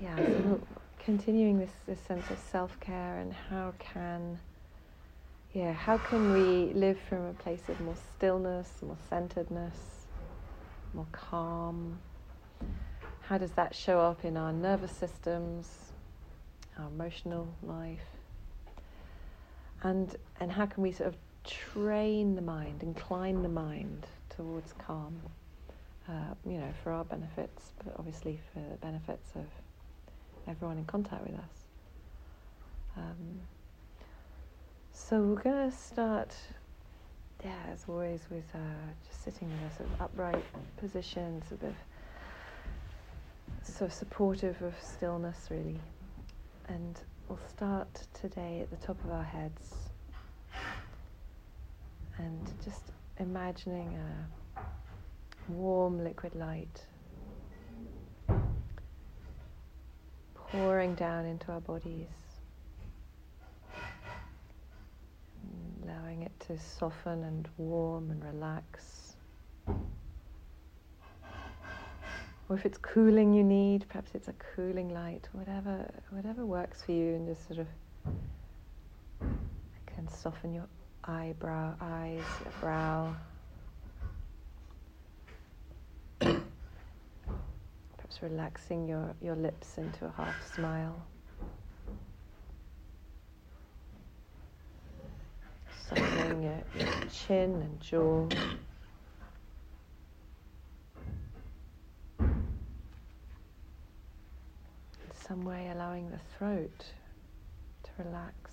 yeah, so continuing this, this sense of self-care and how can, yeah, how can we live from a place of more stillness, more centeredness, more calm? How does that show up in our nervous systems, our emotional life? And, and how can we sort of train the mind, incline the mind towards calm? Uh, you know, for our benefits, but obviously for the benefits of everyone in contact with us. Um, so we're going to start, yeah, as always, with uh, just sitting in a sort of upright position, sort of so supportive of stillness, really. And we'll start today at the top of our heads and just imagining a warm liquid light pouring down into our bodies, allowing it to soften and warm and relax. Or if it's cooling you need, perhaps it's a cooling light, whatever whatever works for you and just sort of can soften your eyebrow, eyes, your brow. Relaxing your, your lips into a half smile. Softening your, your chin and jaw. In some way allowing the throat to relax.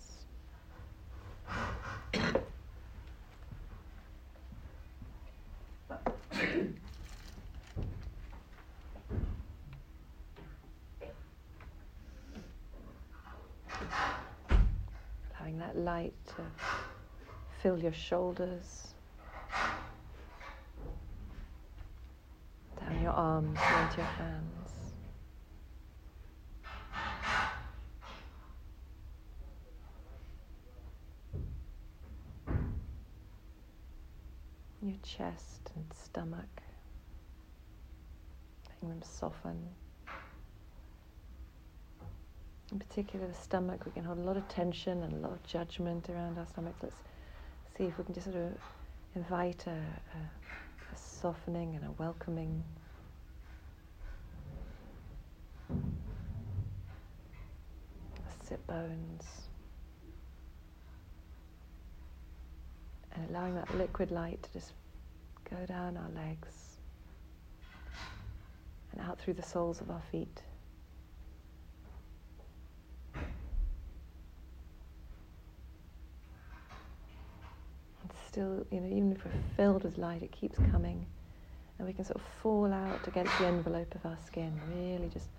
That light to fill your shoulders, down your arms, into your hands. Your chest and stomach, letting them soften. In particular, the stomach, we can hold a lot of tension and a lot of judgment around our stomachs. Let's see if we can just sort of invite a, a, a softening and a welcoming. Sit bones. And allowing that liquid light to just go down our legs and out through the soles of our feet. Still, you know, even if we're filled with light, it keeps coming. And we can sort of fall out against the envelope of our skin, really just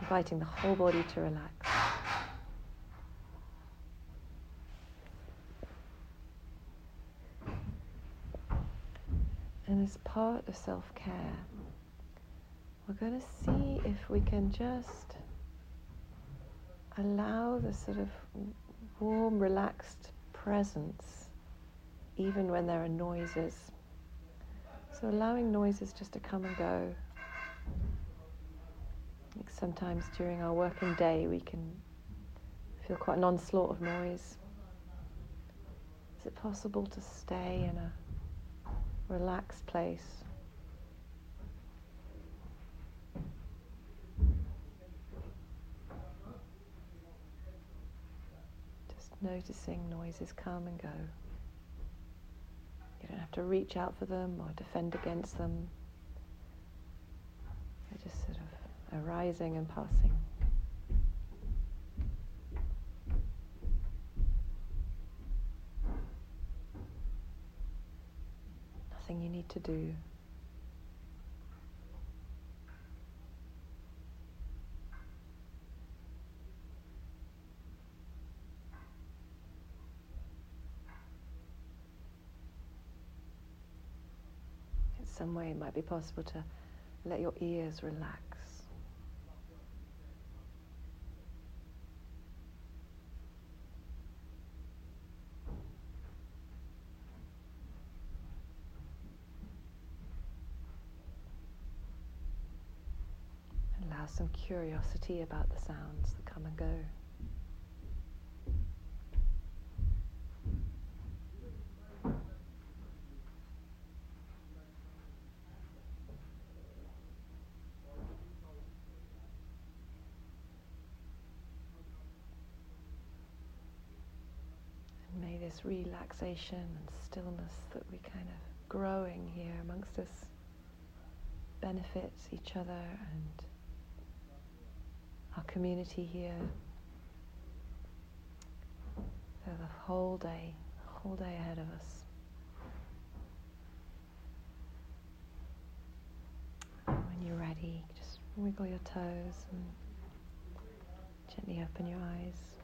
inviting the whole body to relax. And as part of self care, we're going to see if we can just allow the sort of warm, relaxed presence even when there are noises. So allowing noises just to come and go. Like sometimes during our working day we can feel quite an onslaught of noise. Is it possible to stay in a relaxed place? Just noticing noises come and go. Don't have to reach out for them or defend against them. They're just sort of arising and passing. Nothing you need to do. Some way it might be possible to let your ears relax. Allow some curiosity about the sounds that come and go. May this relaxation and stillness that we kind of growing here amongst us benefits each other and our community here for the whole day, whole day ahead of us. When you're ready, just wiggle your toes and gently open your eyes.